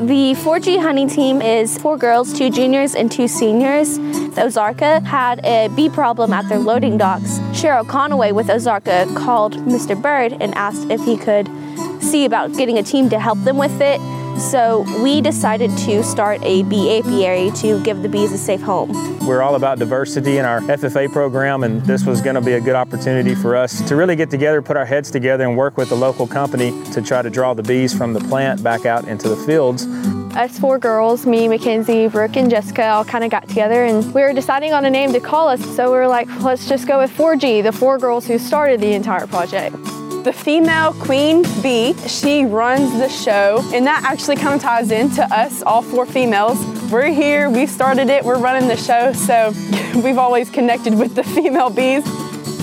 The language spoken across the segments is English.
The 4G honey team is four girls, two juniors, and two seniors. Ozarka had a bee problem at their loading docks. Cheryl Conaway with Ozarka called Mr. Bird and asked if he could see about getting a team to help them with it. So we decided to start a bee apiary to give the bees a safe home. We're all about diversity in our FFA program, and this was going to be a good opportunity for us to really get together, put our heads together, and work with the local company to try to draw the bees from the plant back out into the fields. Us four girls, me, Mackenzie, Brooke, and Jessica, all kind of got together and we were deciding on a name to call us. So we were like, let's just go with 4G, the four girls who started the entire project. The female queen bee, she runs the show, and that actually kind of ties into us, all four females. We're here, we started it, we're running the show, so we've always connected with the female bees.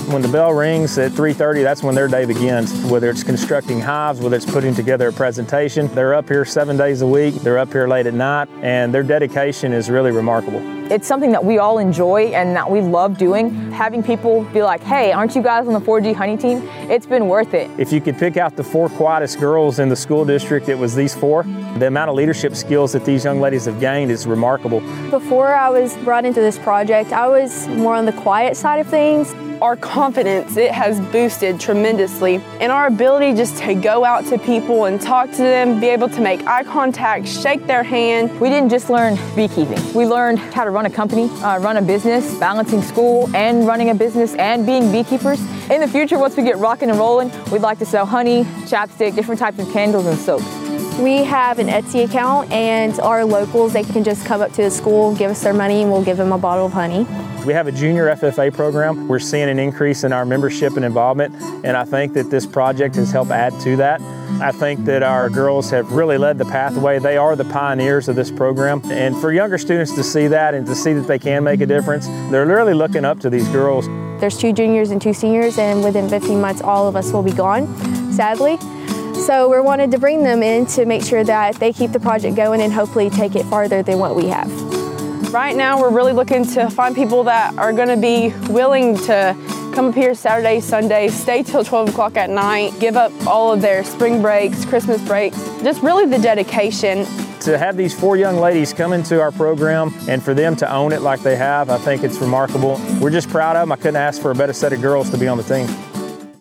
When the bell rings at 3.30, that's when their day begins. Whether it's constructing hives, whether it's putting together a presentation, they're up here seven days a week, they're up here late at night, and their dedication is really remarkable. It's something that we all enjoy and that we love doing. Having people be like, hey, aren't you guys on the 4G honey team? It's been worth it. If you could pick out the four quietest girls in the school district, it was these four. The amount of leadership skills that these young ladies have gained is remarkable. Before I was brought into this project, I was more on the quiet side of things. Our confidence, it has boosted tremendously. And our ability just to go out to people and talk to them, be able to make eye contact, shake their hand. We didn't just learn beekeeping. We learned how to run a company, uh, run a business, balancing school and running a business and being beekeepers. In the future, once we get rocking and rolling, we'd like to sell honey, chapstick, different types of candles and soaps. We have an Etsy account and our locals, they can just come up to the school, give us their money, and we'll give them a bottle of honey. We have a junior FFA program. We're seeing an increase in our membership and involvement, and I think that this project has helped add to that. I think that our girls have really led the pathway. They are the pioneers of this program. And for younger students to see that and to see that they can make a difference, they're really looking up to these girls. There's two juniors and two seniors, and within 15 months, all of us will be gone, sadly. So we wanted to bring them in to make sure that they keep the project going and hopefully take it farther than what we have. Right now, we're really looking to find people that are going to be willing to come up here Saturday, Sunday, stay till 12 o'clock at night, give up all of their spring breaks, Christmas breaks, just really the dedication. To have these four young ladies come into our program and for them to own it like they have, I think it's remarkable. We're just proud of them. I couldn't ask for a better set of girls to be on the team.